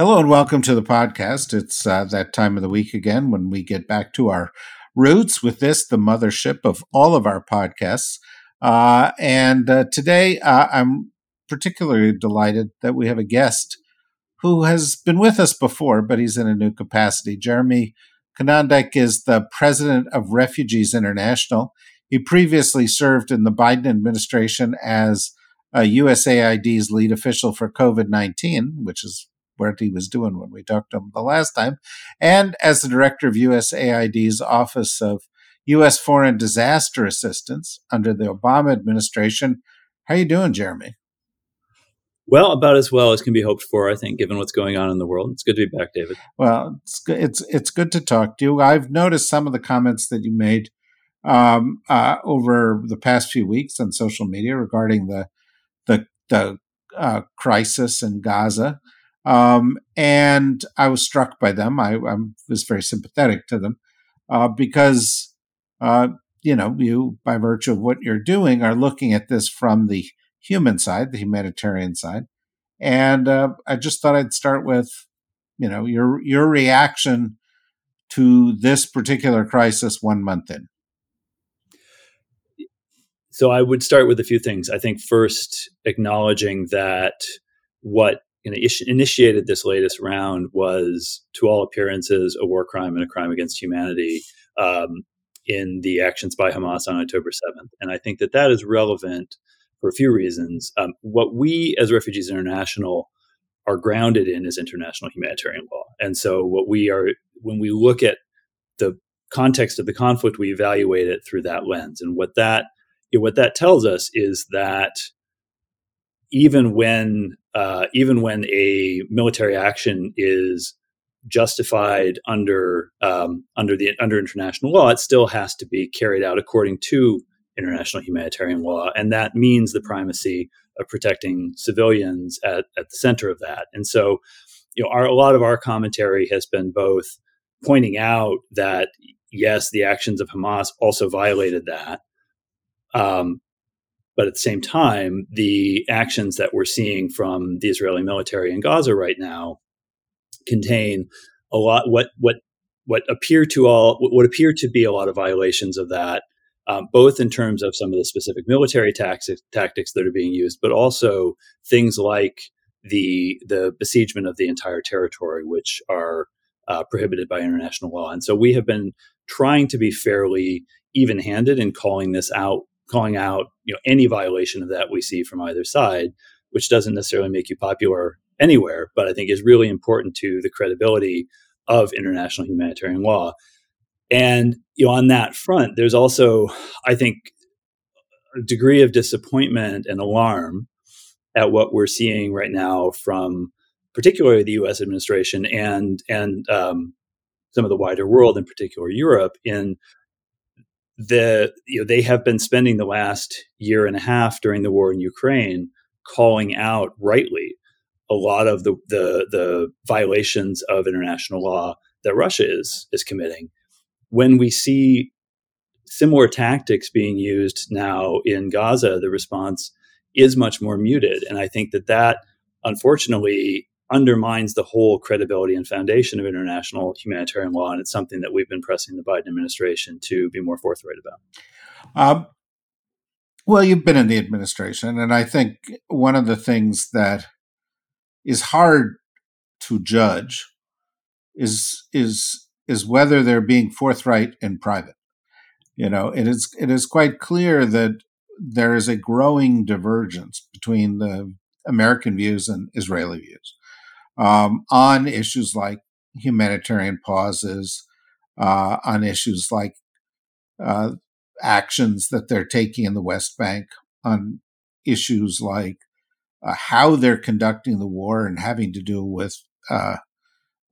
Hello and welcome to the podcast. It's uh, that time of the week again when we get back to our roots with this, the mothership of all of our podcasts. Uh, and uh, today uh, I'm particularly delighted that we have a guest who has been with us before, but he's in a new capacity. Jeremy Konyndyk is the president of Refugees International. He previously served in the Biden administration as USAID's lead official for COVID 19, which is what he was doing when we talked to him the last time, and as the director of USAID's Office of U.S. Foreign Disaster Assistance under the Obama administration. How are you doing, Jeremy? Well, about as well as can be hoped for, I think, given what's going on in the world. It's good to be back, David. Well, it's good, it's it's good to talk to you. I've noticed some of the comments that you made um, uh, over the past few weeks on social media regarding the the the uh, crisis in Gaza, um, and I was struck by them. I, I was very sympathetic to them uh, because uh, you know you, by virtue of what you're doing, are looking at this from the human side, the humanitarian side. And uh, I just thought I'd start with, you know, your your reaction to this particular crisis one month in. So I would start with a few things. I think first acknowledging that what you know, initiated this latest round was, to all appearances, a war crime and a crime against humanity um, in the actions by Hamas on October 7th. And I think that that is relevant for a few reasons. Um, what we as Refugees International are grounded in is international humanitarian law. And so, what we are, when we look at the context of the conflict, we evaluate it through that lens. And what that, you know, what that tells us is that even when, uh, even when a military action is justified under um, under the under international law, it still has to be carried out according to international humanitarian law. And that means the primacy of protecting civilians at, at the center of that. And so, you know, our, a lot of our commentary has been both pointing out that, yes, the actions of Hamas also violated that. Um, but at the same time, the actions that we're seeing from the Israeli military in Gaza right now contain a lot what what what appear to all what appear to be a lot of violations of that um, both in terms of some of the specific military tactics, tactics that are being used, but also things like the the besiegement of the entire territory, which are uh, prohibited by international law. And so we have been trying to be fairly even-handed in calling this out, calling out you know any violation of that we see from either side, which doesn't necessarily make you popular anywhere, but I think is really important to the credibility of international humanitarian law. And you know, on that front, there's also, I think, a degree of disappointment and alarm at what we're seeing right now from particularly the U.S. administration and and um, some of the wider world, in particular Europe, in the you know they have been spending the last year and a half during the war in Ukraine calling out rightly a lot of the the, the violations of international law that Russia is is committing when we see similar tactics being used now in Gaza, the response is much more muted. And I think that that, unfortunately, undermines the whole credibility and foundation of international humanitarian law. And it's something that we've been pressing the Biden administration to be more forthright about. Um, well, you've been in the administration, and I think one of the things that is hard to judge is is is whether they're being forthright in private. You know, it is it is quite clear that there is a growing divergence between the American views and Israeli views um, on issues like humanitarian pauses, uh, on issues like uh, actions that they're taking in the West Bank, on issues like uh, how they're conducting the war and having to do with uh,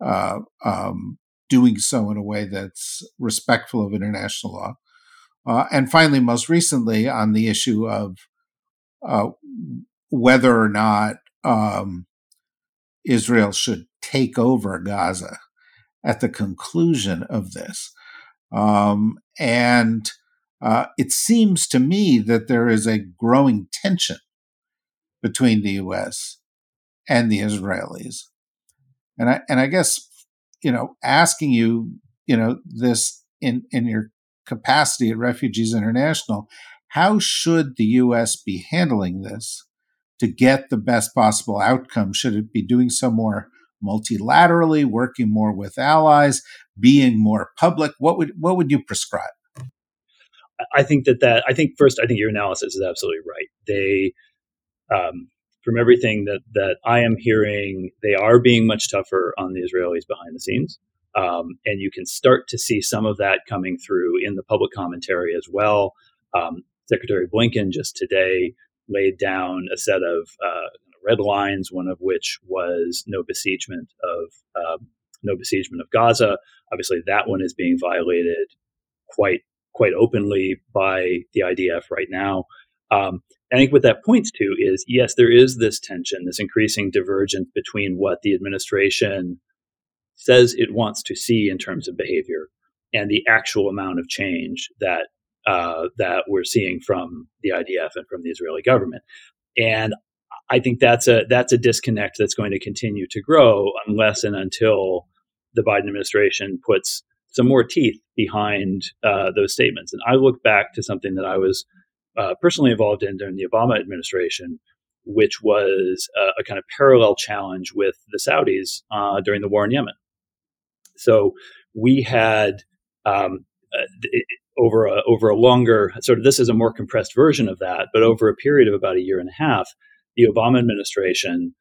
uh, um, doing so in a way that's respectful of international law. Uh, and finally, most recently, on the issue of whether or not um, Israel should take over Gaza at the conclusion of this. Um, and uh, it seems to me that there is a growing tension between the U.S. and the Israelis. And I and I guess you know asking you you know this in in your capacity at Refugees International, how should the U.S. be handling this to get the best possible outcome? Should it be doing so more multilaterally, working more with allies, being more public? What would what would you prescribe? I think that that I think first I think your analysis is absolutely right. They um, from everything that that I am hearing, they are being much tougher on the Israelis behind the scenes. Um, and you can start to see some of that coming through in the public commentary as well. Um, Secretary Blinken just today laid down a set of uh, red lines, one of which was no besiegement of uh, no besiegement of Gaza. Obviously, that one is being violated quite quite openly by the IDF right now. Um, I think what that points to is yes, there is this tension, this increasing divergence between what the administration says it wants to see in terms of behavior and the actual amount of change that uh, that we're seeing from the IDF and from the Israeli government. And I think that's a that's a disconnect that's going to continue to grow unless and until the Biden administration puts some more teeth behind uh, those statements. And I look back to something that I was uh, personally involved in during the Obama administration, which was a, kind of parallel challenge with the Saudis uh, during the war in Yemen. So we had um, uh, over a over a longer sort of this is a more compressed version of that, but over a period of about a year and a half, the Obama administration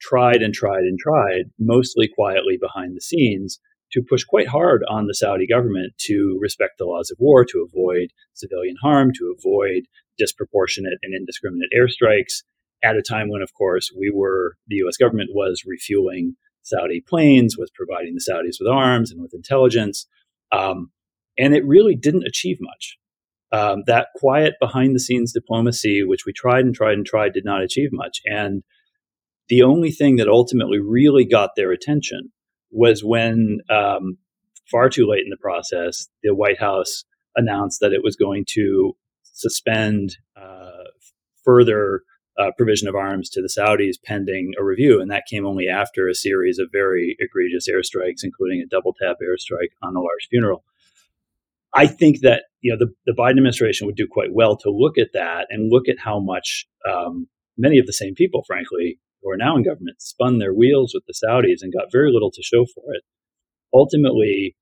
tried and tried and tried, mostly quietly behind the scenes, to push quite hard on the Saudi government to respect the laws of war, to avoid civilian harm, to avoid disproportionate and indiscriminate airstrikes at a time when, of course, we were, the US government was refueling Saudi planes, was providing the Saudis with arms and with intelligence. Um, and it really didn't achieve much. Um, that quiet behind the scenes diplomacy, which we tried and tried and tried, did not achieve much. And the only thing that ultimately really got their attention was when, um, far too late in the process, the White House announced that it was going to suspend uh, further uh, provision of arms to the Saudis pending a review. And that came only after a series of very egregious airstrikes, including a double tap airstrike on a large funeral. I think that you know the, the Biden administration would do quite well to look at that and look at how much um, many of the same people, frankly, who are now in government, spun their wheels with the Saudis and got very little to show for it. Ultimately,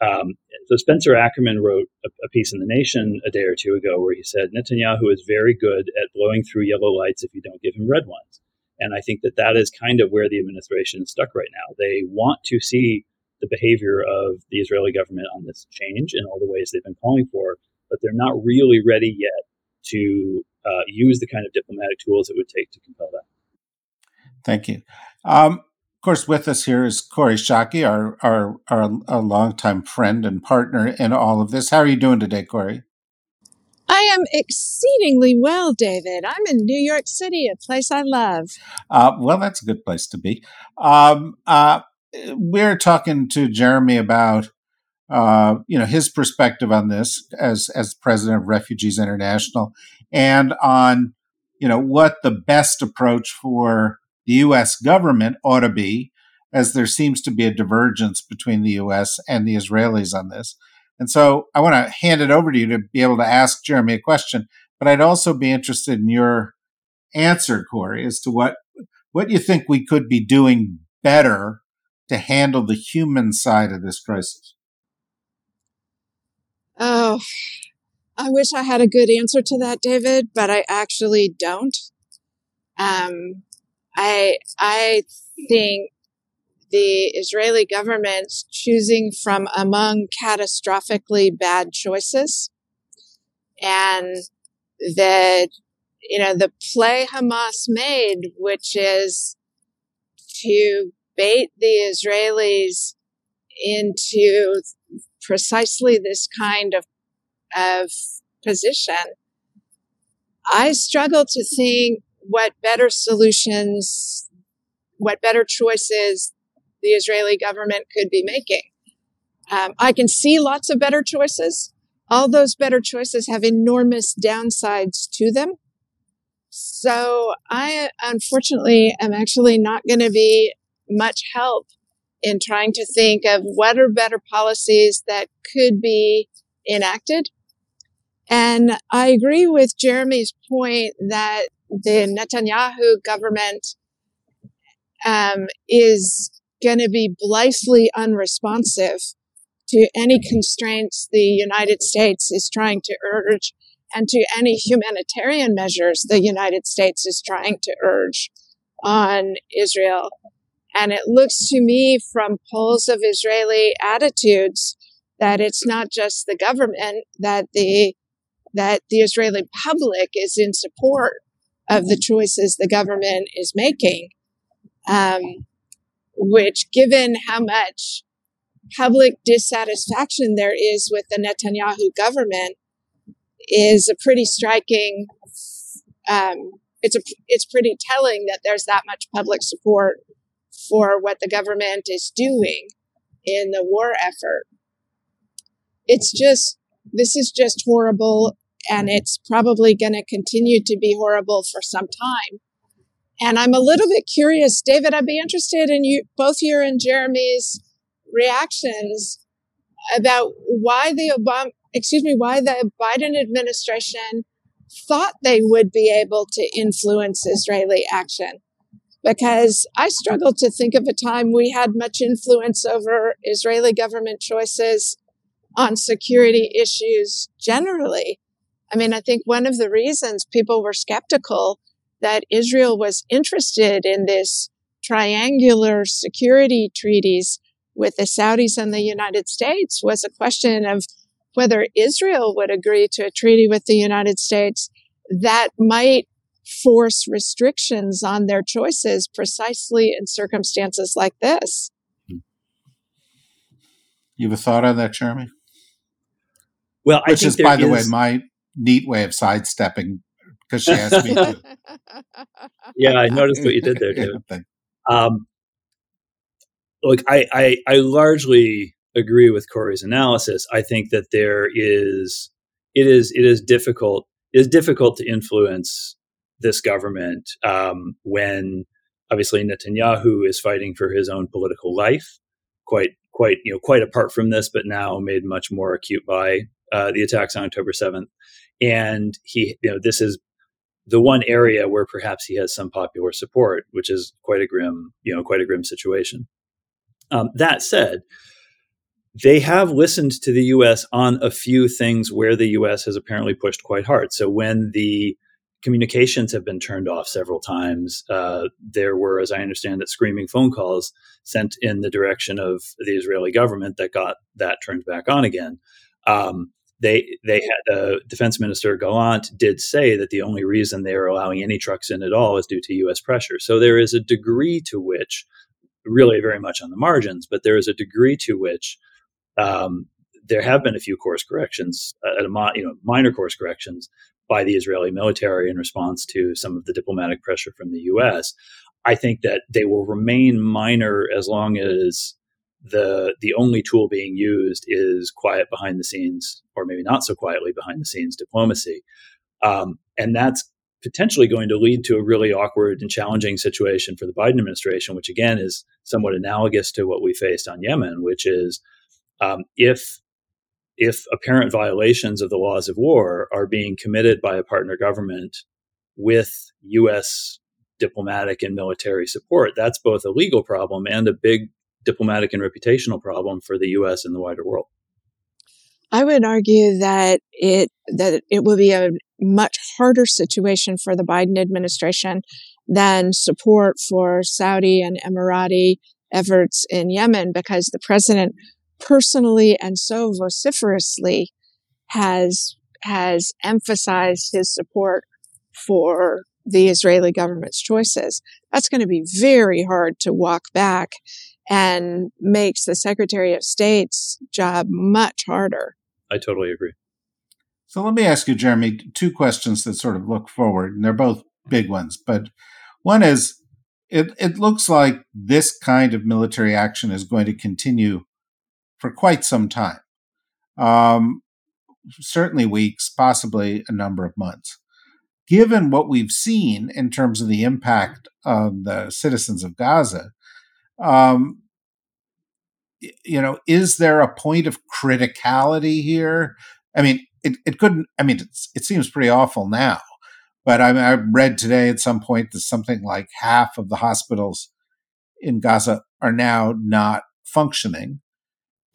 um, so Spencer Ackerman wrote a, a, piece in the Nation a day or two ago where he said Netanyahu is very good at blowing through yellow lights if you don't give him red ones. And I think that that is kind of where the administration is stuck right now. They want to see the behavior of the Israeli government on this change in all the ways they've been calling for, but they're not really ready yet to uh, use the kind of diplomatic tools it would take to compel that. Thank you. Um, of course, with us here is Kori Schake, our, our, our, our longtime friend and partner in all of this. How are you doing today, Kori? I am exceedingly well, David. I'm in New York City, a place I love. Uh, well, that's a good place to be. Um, uh, we're talking to Jeremy about uh, you know, his perspective on this as as president of Refugees International, and on you know what the best approach for the U.S. government ought to be, as there seems to be a divergence between the U.S. and the Israelis on this. And so I want to hand it over to you to be able to ask Jeremy a question, but I'd also be interested in your answer, Kori, as to what what you think we could be doing better to handle the human side of this crisis. Oh, I wish I had a good answer to that, David, but I actually don't. Um, I I think the Israeli government choosing from among catastrophically bad choices, and that you know the play Hamas made, which is to bait the Israelis into precisely this kind of of position, I struggle to think what better solutions, what better choices the Israeli government could be making. Um, I can see lots of better choices. All those better choices have enormous downsides to them. So I unfortunately am actually not going to be much help in trying to think of what are better policies that could be enacted. And I agree with Jeremy's point that the Netanyahu government um, is going to be blithely unresponsive to any constraints the United States is trying to urge and to any humanitarian measures the United States is trying to urge on Israel. And it looks to me from polls of Israeli attitudes that it's not just the government, that the, that the Israeli public is in support of the choices the government is making. Um, which given how much public dissatisfaction there is with the Netanyahu government is a pretty striking um, it's a it's pretty telling that there's that much public support for what the government is doing in the war effort. It's just, this is just horrible and it's probably going to continue to be horrible for some time. And I'm a little bit curious, David, I'd be interested in you, both your and Jeremy's reactions about why the Obama, excuse me, why the Biden administration thought they would be able to influence Israeli action because I struggle to think of a time we had much influence over Israeli government choices on security issues generally. I mean, I think one of the reasons people were skeptical that Israel was interested in this triangular security treaties with the Saudis and the United States was a question of whether Israel would agree to a treaty with the United States that might force restrictions on their choices precisely in circumstances like this. You have a thought on that, Jeremy? Well, I which is, by the way, my neat way of sidestepping because she asked me to. yeah, I noticed what you did there, David. Um, look, I, I, I largely agree with Kori's analysis. I think that there is it is it is difficult it is difficult to influence this government um, when obviously Netanyahu is fighting for his own political life, quite quite you know quite apart from this, but now made much more acute by uh, the attacks on October seventh. And he, you know, this is the one area where perhaps he has some popular support, which is quite a grim, you know, quite a grim situation. Um, that said, they have listened to the U.S. on a few things where the U.S. has apparently pushed quite hard. So when the communications have been turned off several times. Uh, there were, as I understand it, screaming phone calls sent in the direction of the Israeli government that got that turned back on again. Um, they they had uh, Defense Minister Gallant did say that the only reason they are allowing any trucks in at all is due to U.S. pressure. So there is a degree to which, really very much on the margins, but there is a degree to which um, there have been a few course corrections, uh, at a you know minor course corrections by the Israeli military in response to some of the diplomatic pressure from the U.S. I think that they will remain minor as long as the the only tool being used is quiet behind the scenes, or maybe not so quietly behind the scenes diplomacy, um, and that's potentially going to lead to a really awkward and challenging situation for the Biden administration, which again is somewhat analogous to what we faced on Yemen, which is um, if if apparent violations of the laws of war are being committed by a partner government with U.S. diplomatic and military support, that's both a legal problem and a big diplomatic and reputational problem for the U.S. and the wider world. I would argue that it that it will be a much harder situation for the Biden administration than support for Saudi and Emirati efforts in Yemen because the president personally and so vociferously has has emphasized his support for the Israeli government's choices. That's going to be very hard to walk back and makes the Secretary of State's job much harder. I totally agree. So let me ask you, Jeremy, two questions that sort of look forward, and they're both big ones. But one is it, it looks like this kind of military action is going to continue for quite some time. Um, certainly weeks, possibly a number of months. Given what we've seen in terms of the impact of the citizens of Gaza, um, you know, is there a point of criticality here? I mean, it, it couldn't, I mean, it seems pretty awful now, but I, I read today at some point that something like half of the hospitals in Gaza are now not functioning.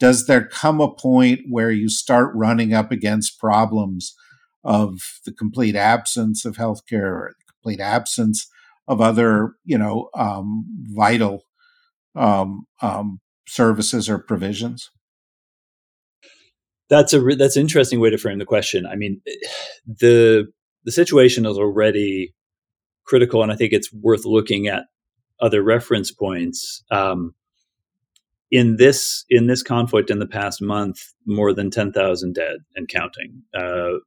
Does there come a point where you start running up against problems of the complete absence of healthcare or the complete absence of other, you know, um, vital um, um, services or provisions? That's a that's an interesting way to frame the question. I mean, the the situation is already critical, and I think it's worth looking at other reference points. Um, in this in this conflict in the past month, more than ten thousand dead and counting. Uh,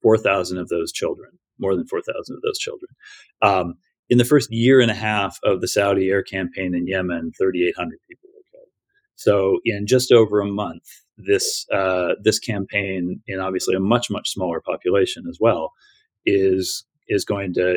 four thousand of those children, more than four thousand of those children. Um, in the first year and a half of the Saudi air campaign in Yemen, 3,800 people were killed. So, in just over a month, this uh, this campaign, in obviously a much much smaller population as well, is is going to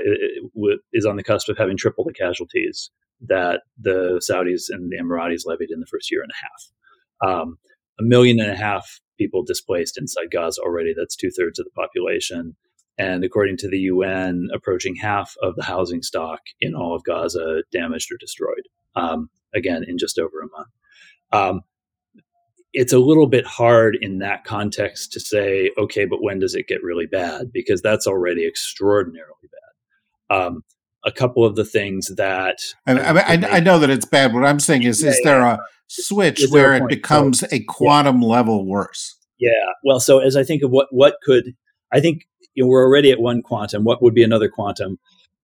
is on the cusp of having triple the casualties that the Saudis and the Emiratis levied in the first year and a half. Um, a million and a half people displaced inside Gaza already. That's two thirds of the population. And according to the UN, approaching half of the housing stock in all of Gaza damaged or destroyed. Um, again, in just over a month. Um, it's a little bit hard in that context to say, okay, but when does it get really bad? Because that's already extraordinarily bad. Um, a couple of the things that I, I, I, I, know that it's bad. What I'm saying is, yeah, is there a switch where a it becomes so, a quantum yeah. level worse? Yeah. Well, so as I think of what what could I think you know, we're already at one quantum. What would be another quantum?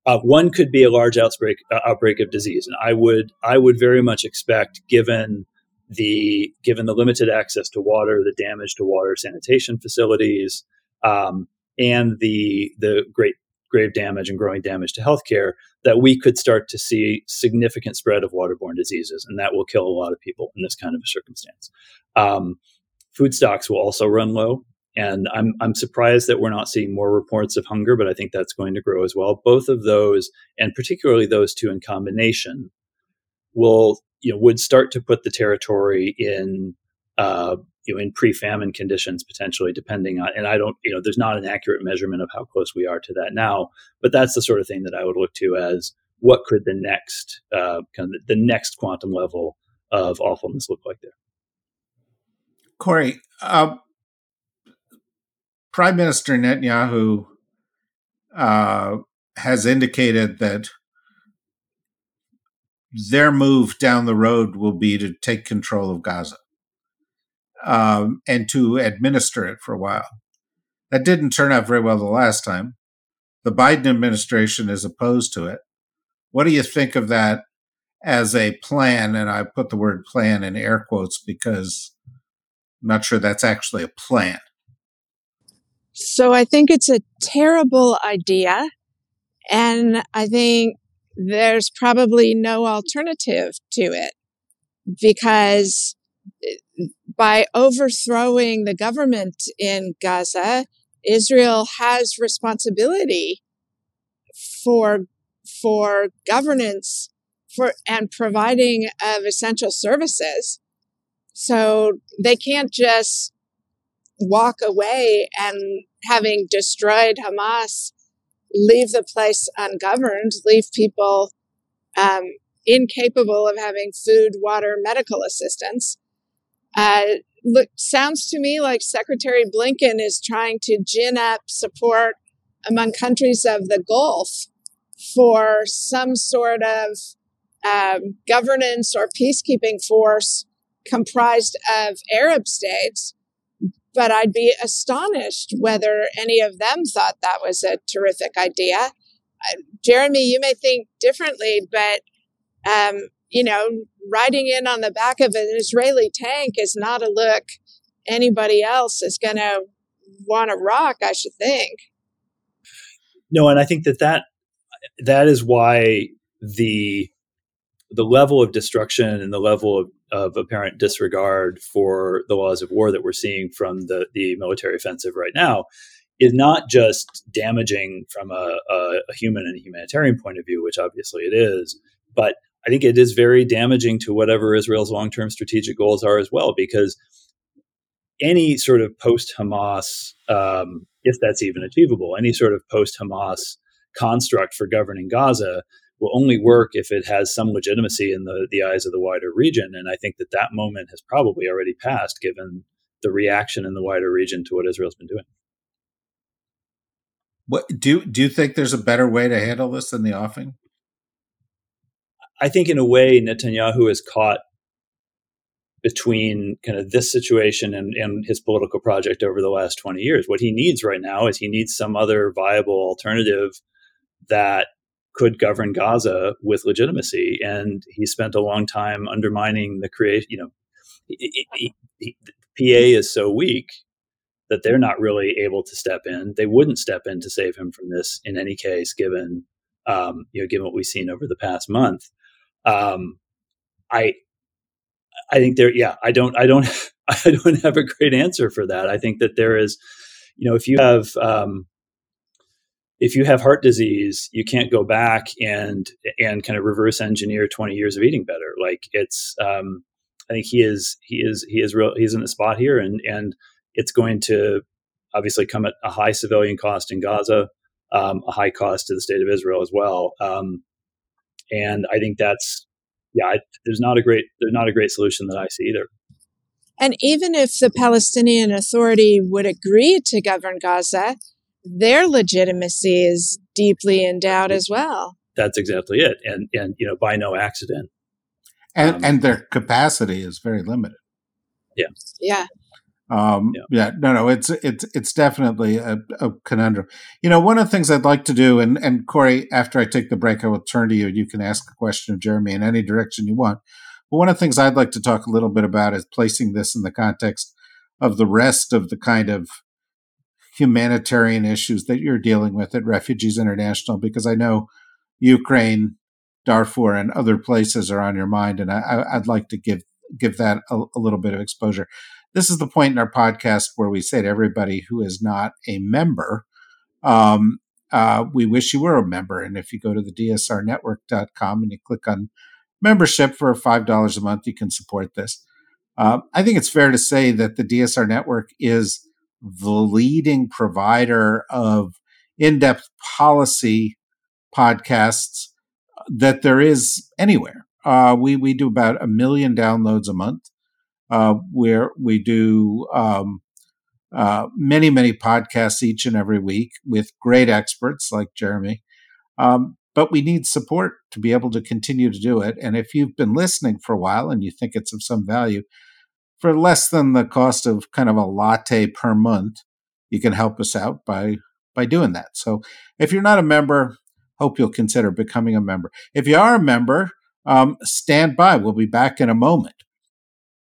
Uh, one could be a large outbreak uh, outbreak of disease, and I would I would very much expect, given the given the limited access to water, the damage to water sanitation facilities, um, and the the great grave damage and growing damage to healthcare, that we could start to see significant spread of waterborne diseases, and that will kill a lot of people in this kind of a circumstance. Um, food stocks will also run low. And I'm, I'm surprised that we're not seeing more reports of hunger, but I think that's going to grow as well. Both of those, and particularly those two in combination, will you know would start to put the territory in uh, you know in pre-famine conditions potentially, depending on. And I don't you know there's not an accurate measurement of how close we are to that now, but that's the sort of thing that I would look to as what could the next uh, kind of the next quantum level of awfulness look like there. Kori, uh, Prime Minister Netanyahu uh, has indicated that their move down the road will be to take control of Gaza um, and to administer it for a while. That didn't turn out very well the last time. The Biden administration is opposed to it. What do you think of that as a plan? And I put the word plan in air quotes because I'm not sure that's actually a plan. So I think it's a terrible idea. And I think there's probably no alternative to it because by overthrowing the government in Gaza, Israel has responsibility for for governance for and providing of essential services. So they can't just walk away and having destroyed Hamas, leave the place ungoverned, leave people um, incapable of having food, water, medical assistance. Uh, look, sounds to me like Secretary Blinken is trying to gin up support among countries of the Gulf for some sort of um, governance or peacekeeping force comprised of Arab states. But I'd be astonished whether any of them thought that was a terrific idea. Uh, Jeremy, you may think differently, but um, you know, riding in on the back of an Israeli tank is not a look anybody else is going to want to rock. I should think. No, and I think that that that is why the the level of destruction and the level of, of apparent disregard for the laws of war that we're seeing from the, the military offensive right now is not just damaging from a, a, a human and humanitarian point of view, which obviously it is, but I think it is very damaging to whatever Israel's long term strategic goals are as well, because any sort of post Hamas, um, if that's even achievable, any sort of post Hamas construct for governing Gaza will only work if it has some legitimacy in the, the eyes of the wider region. And I think that that moment has probably already passed given the reaction in the wider region to what Israel's been doing. What do do you think there's a better way to handle this than the offing? I think in a way Netanyahu is caught between kind of this situation and, and his political project over the last 20 years. What he needs right now is he needs some other viable alternative that could govern Gaza with legitimacy. And he spent a long time undermining the creation, you know, he, he, he, PA is so weak that they're not really able to step in. They wouldn't step in to save him from this in any case, given um, you know, given what we've seen over the past month. Um, I I think there, yeah, I don't, I don't, I don't have a great answer for that. I think that there is, you know, if you have, um, if you have heart disease, you can't go back and and kind of reverse engineer 20 years of eating better. Like it's, um, I think he is, he is, he is real, he's in the spot here, and and it's going to obviously come at a high civilian cost in Gaza, um, a high cost to the state of Israel as well. Um, and I think that's yeah, there's not a great there's not a great solution that I see either. And even if the Palestinian Authority would agree to govern Gaza, their legitimacy is deeply in doubt as well. That's exactly it, and and you know by no accident. And um, and their capacity is very limited. Yeah. Yeah. Um, yeah. yeah. no, no, it's it's it's definitely a, a, conundrum. You know, one of the things I'd like to do, and and Kori, after I take the break, I will turn to you. You can ask a question of Jeremy in any direction you want. But one of the things I'd like to talk a little bit about is placing this in the context of the rest of the kind of humanitarian issues that you're dealing with at Refugees International, because I know Ukraine, Darfur, and other places are on your mind, and I, would like to give give that a, a little bit of exposure this is the point in our podcast where we say to everybody who is not a member, um, uh, we wish you were a member. And if you go to the dsrnetwork.com and you click on membership for $5 a month, you can support this. Uh, I think it's fair to say that the DSR network is the leading provider of in depth policy podcasts that there is anywhere. Uh, we, we do about a million downloads a month uh, where we do um, uh, many, many podcasts each and every week with great experts like Jeremy. Um, but we need support to be able to continue to do it. And if you've been listening for a while and you think it's of some value, for less than the cost of kind of a latte per month, you can help us out by by doing that. So if you're not a member, hope you'll consider becoming a member. If you are a member, um, stand by. We'll be back in a moment.